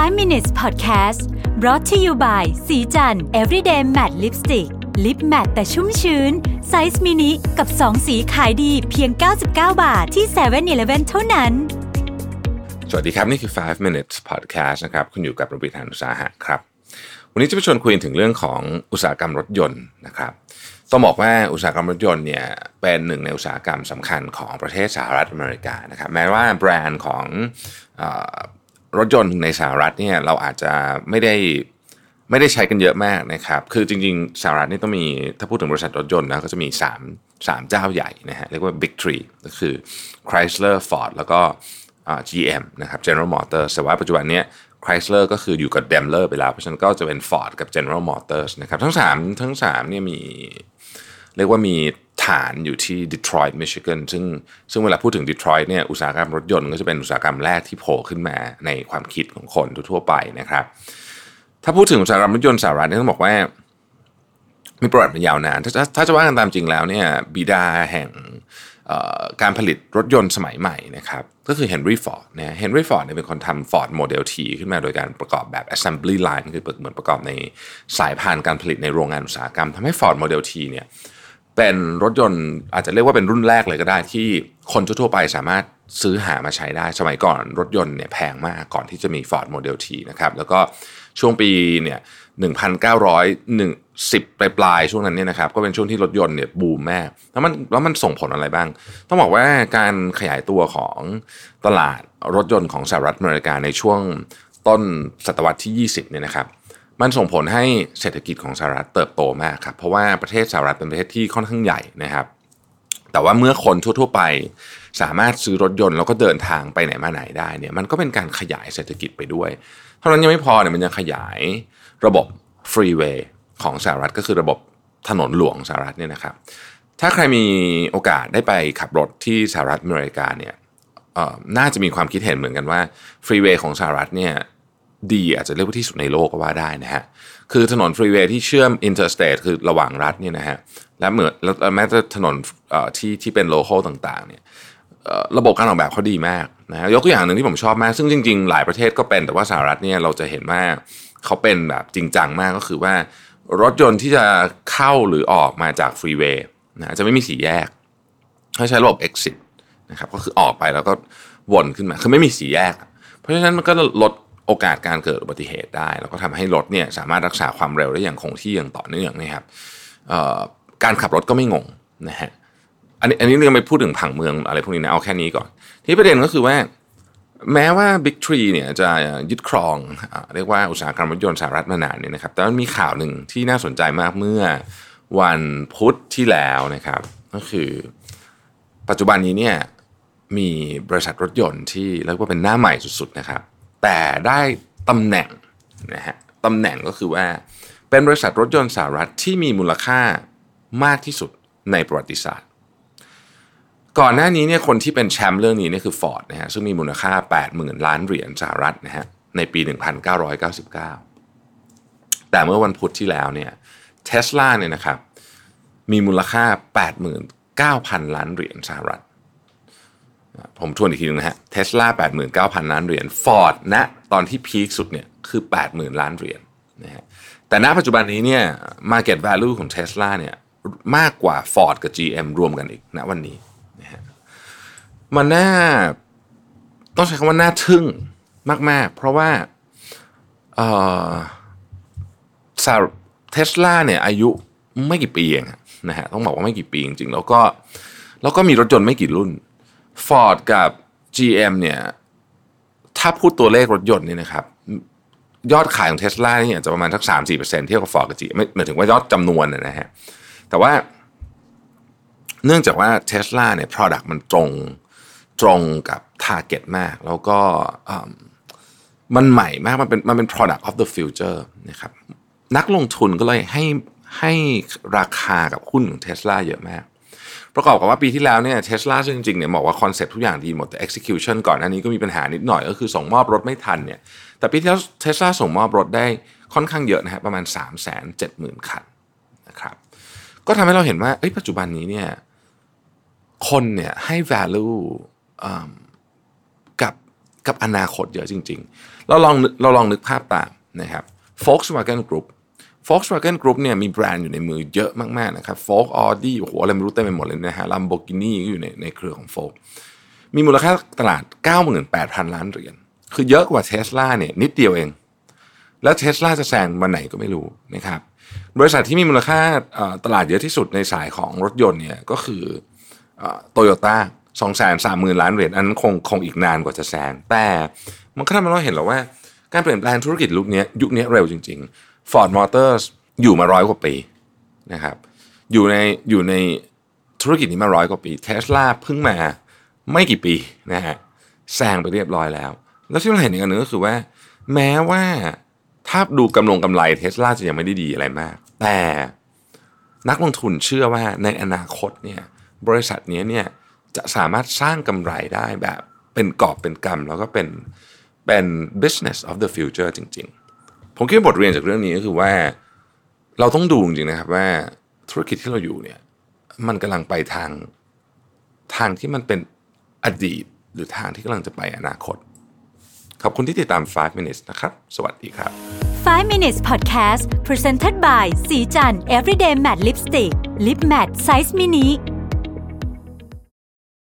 5 minutes podcast brought to you by ศรีจันทร์ everyday matte lipstick lip matte แต่ชุ่มชื้น size mini กับ 2 สีขายดีเพียง 99 บาทที่7-Eleven เท่านั้น สวัสดีครับ นี่คือ 5 minutes podcast นะครับ คุณอยู่กับรวิศ หาญอุตสาหะครับ วันนี้จะไปชวนคุยถึงเรื่องของอุตสาหกรรมรถยนต์นะครับต้องบอกว่าอุตสาหกรรมรถยนต์เนี่ยเป็นหนึ่งในอุตสาหกรรมสำคัญของประเทศสหรัฐอเมริกานะครับแม้ว่าแบรนด์ของ รถยนต์ในสหรัฐเนี่ยเราอาจจะไม่ได้ไม่ได้ใช้กันเยอะมากนะครับ คือจริงๆสหรัฐนี่ต้องมีถ้าพูดถึงบริษัทรถยนต์นะก็จะมี 3 3 เจ้าใหญ่นะฮะเรียกว่า Big Three ก็คือ Chrysler Ford แล้วก็ GM นะครับ General Motors แต่ว่าปัจจุบันนี้ Chrysler ก็คืออยู่กับ Daimler ไปแล้ว เพราะฉะนั้นก็จะเป็น Ford กับ General Motors นะครับ ทั้ง 3 ทั้ง3เนี่ยมี เรียกว่ามี ฐานอยู่ที่ดีทรอยต์มิชิแกนซึ่งซึ่งเวลาพูดถึงดีทรอยต์เนี่ยอุตสาหกรรมรถยนต์ก็จะเป็นอุตสาหกรรมแรกที่โผล่ขึ้นมาในความคิดของคนทั่วไปนะครับ ถ้าพูดถึงอุตสาหกรรมรถยนต์สหรัฐเนี่ยต้องบอกว่ามีประวัติมายาวนาน ถ้าถ้าจะว่ากันตามจริงแล้วเนี่ยบิดาแห่งการผลิตรถยนต์สมัยใหม่นะครับก็คือเฮนรี่ฟอร์ดเนี่ยเฮนรี่ฟอร์ดเนี่ยเป็นคนทำ Ford Model T ขึ้นมาโดยการประกอบแบบ assembly line คือเหมือนประกอบในสายพานการผลิตในโรงงานอุตสาหกรรมทำให้ Ford Model T เนี่ย เป็นรถยนต์อาจจะเรียกว่าเป็นรุ่นแรกเลยก็ได้ที่คนทั่วไปสามารถซื้อหามาใช้ได้ สมัยก่อนรถยนต์เนี่ยแพงมากก่อนที่จะมี Ford Model T นะครับแล้วก็ช่วงปีเนี่ย1,910ปลายปลายช่วงนั้นเนี่ยนะครับก็เป็นช่วงที่รถยนต์เนี่ยบูมแมากแล้วมันแล้วมันส่งผลอะไรบ้าง ต้องบอกว่าการขยายตัวของตลาดรถยนต์ของสหรัฐอเมริกาในช่วงต้นศตวรรษที่ 20เนี่ยนะครับ มันส่งผลให้เศรษฐกิจของสหรัฐเติบโตมากครับเพราะว่าประเทศสหรัฐเป็นประเทศที่ค่อนข้างใหญ่นะครับ แต่ว่าเมื่อคนทั่ว ๆ ไป สามารถซื้อรถยนต์แล้วก็เดินทางไปไหนมาไหนได้เนี่ยมันก็เป็นการขยายเศรษฐกิจไปด้วย เท่านั้นยังไม่พอเนี่ยมันยังขยายระบบฟรีเวย์ของสหรัฐก็คือระบบถนนหลวงสหรัฐเนี่ยนะครับ ถ้าใครมีโอกาสได้ไปขับรถที่สหรัฐอเมริกาเนี่ยน่าจะมีความคิดเห็นเหมือนกันว่าfreeway ของสหรัฐเนี่ย ดีอาจจะเรียกว่าที่สุดในโลกก็ว่าได้นะฮะ คือถนน freeway ที่เชื่อม interstate คือระหว่างรัฐเนี่ยนะฮะ และเหมือนแม้แต่ถนนที่ที่เป็น local ต่างๆเนี่ยระบบการออกแบบเขาดีมากนะยกตัวอย่างหนึ่งที่ผมชอบมาก ซึ่งจริงๆ หลายประเทศก็เป็นแต่ว่าสหรัฐเนี่ยเราจะเห็นว่าเขาเป็นแบบจริงจังมากก็คือว่ารถยนต์ที่จะเข้าหรือออกมาจาก freeway นะจะไม่มีสี่แยกเขาใช้ระบบ exit นะครับก็คือออกไปแล้วก็วนขึ้นมาคือไม่มีสีแยก เพราะฉะนั้นมันก็ลด โอกาสการเกิดอุบัติเหตุได้ แล้วก็ทำให้รถเนี่ยสามารถรักษาความเร็วได้อย่างคงที่อย่างต่อเนื่องนะครับการขับรถก็ไม่งงนะฮะอันนี้อันนี้เรื่องไปพูดถึงผังเมืองอะไรพวกนี้นะเอาแค่นี้ก่อน ที่ประเด็นก็คือว่าแม้ว่า Big Tree เนี่ยจะยึดครองเรียกว่าอุตสาหกรรมรถยนต์สหรัฐมานานเนี่ยนะครับแต่มันมีข่าวหนึ่งที่น่าสนใจมากเมื่อวันพุธที่แล้วนะครับ ก็คือปัจจุบันนี้เนี่ยมีบริษัทรถยนต์ที่เรียกว่าเป็นหน้าใหม่สุดๆนะครับ แต่ได้ตำแหน่งนะฮะตำแหน่งก็คือว่า เป็นบริษัทรถยนต์สหรัฐที่มีมูลค่ามากที่สุดในประวัติศาสตร์ ก่อนหน้านี้เนี่ยคนที่เป็นแชมป์เรื่องนี้เนี่ยคือ Ford นะฮะซึ่งมีมูลค่า 80,000 ล้านเหรียญสหรัฐนะฮะในปี 1999 แต่เมื่อวันพุธที่แล้วเนี่ยเทสลาเนี่ยนะครับมีมูลค่า 89,000 ล้านเหรียญสหรัฐ ผมทวนอีกทีนึงนะฮะเทสลา89,000ล้านเหรียญฟอร์ดณตอนที่พีคสุดเนี่ยคือ80,000ล้านเหรียญนะฮะแต่ณปัจจุบันนี้เนี่ย Market Value ของเทสลาเนี่ยมากกว่า Ford กับ GM รวมกันอีกณวันนี้นะฮะมันน่าต้องใช้คำว่าน่าทึ่งมาก ๆ เพราะว่าเอ่อเทสลาเนี่ยอายุไม่กี่ปีเองนะฮะต้องบอกว่าไม่กี่ปีจริงๆแล้วก็แล้วก็มีรถยนต์ไม่กี่รุ่น Ford กับ GM เนี่ยถ้าพูดตัวเลขรถยนต์นี่นะครับยอดขายของเทสลาเนี่ยจะประมาณสักสามสี่เปอร์เซ็นเทียบกับ Ford กับ GM ไม่หมายถึงว่ายอดจำนวนนะฮะแต่ว่า เนื่องจากว่าเทสลาเนี่ย product มันตรงตรงกับ target มาก แล้วก็มันใหม่มาก มันเป็นมันเป็น product of the future นะครับนักลงทุนก็เลยให้ให้ราคากับหุ้นของเทสลาเยอะมาก ประกอบกับว่าปีที่แล้วเนี่ยเทสลาซึ่งจริงๆเนี่ยบอกว่า concept ทุกอย่างดีหมดแต่ execution ก่อนหน้านี้ก็มีปัญหานิดหน่อยก็คือส่งมอบรถไม่ทันเนี่ยแต่ปีที่แล้วเทสลาส่งมอบรถได้ค่อนข้างเยอะนะฮะประมาณ 3 7 0 0 0 0 คันนะครับก็ทำให้เราเห็นว่าปัจจุบันนี้เนี่ยคนเนี่ยให้ value กับกับอนาคตเยอะจริง ๆ เราลองเราลองนึกภาพตามนะครับ Volkswagen Group Volkswagen Group เนี่ยมีแบรนด์อยู่ในมือเยอะมากๆนะครับ Volk Audi โอ้โหอะไรไม่รู้เต็มไปหมดเลยนะฮะ Lamborghini ก็อยู่ในในเครือของ Volk มีมูลค่าตลาด 98,000 ล้านเหรียญคือเยอะกว่าเทสลาเนี่ยนิดเดียวเอง แล้วเทสลาจะแซงวันไหนก็ไม่รู้นะครับบริษัทที่มีมูลค่าตลาดเยอะที่สุดในสายของรถยนต์เนี่ยก็คือโตโยต้าสองแสนสามหมื่นล้านเหรียญอันนั้นคงคงอีกนานกว่าจะแซงแต่มันก็ทำให้เราเห็นแล้วว่า การเปลี่ยนแปลงธุรกิจลุคนี้ยุคนี้เร็วจริง Ford Motors อยู่มาร้อยกว่าปีนะครับอยู่ในอยู่ในธุรกิจนี้มาร้อยกว่าปีเทสลาเพิ่งมาไม่กี่ปีนะฮะแซงไปเรียบร้อยแล้ว แล้วที่เราเห็นอีกอันนึงก็คือว่า แม้ว่าถ้าดูกำลงกำไรเทสลาจะยังไม่ได้ดีอะไรมาก แต่นักลงทุนเชื่อว่าในอนาคตเนี่ยบริษัทนี้เนี่ยจะสามารถสร้างกำไรได้แบบเป็นกอบเป็นกำแล้วก็เป็นเป็น business of the future จริง ๆ ผมคิดบทเรียนจากเรื่องนี้ก็คือว่า เราต้องดูจริงๆนะครับว่าธุรกิจที่เราอยู่เนี่ย มันกำลังไปทางทางที่มันเป็นอดีตหรือทางที่กำลังจะไปอนาคต ขอบคุณที่ติดตาม 5 minutes นะครับ สวัสดีครับ 5 minutes podcast presented by สีจัน everyday matte lipstick lip matte size mini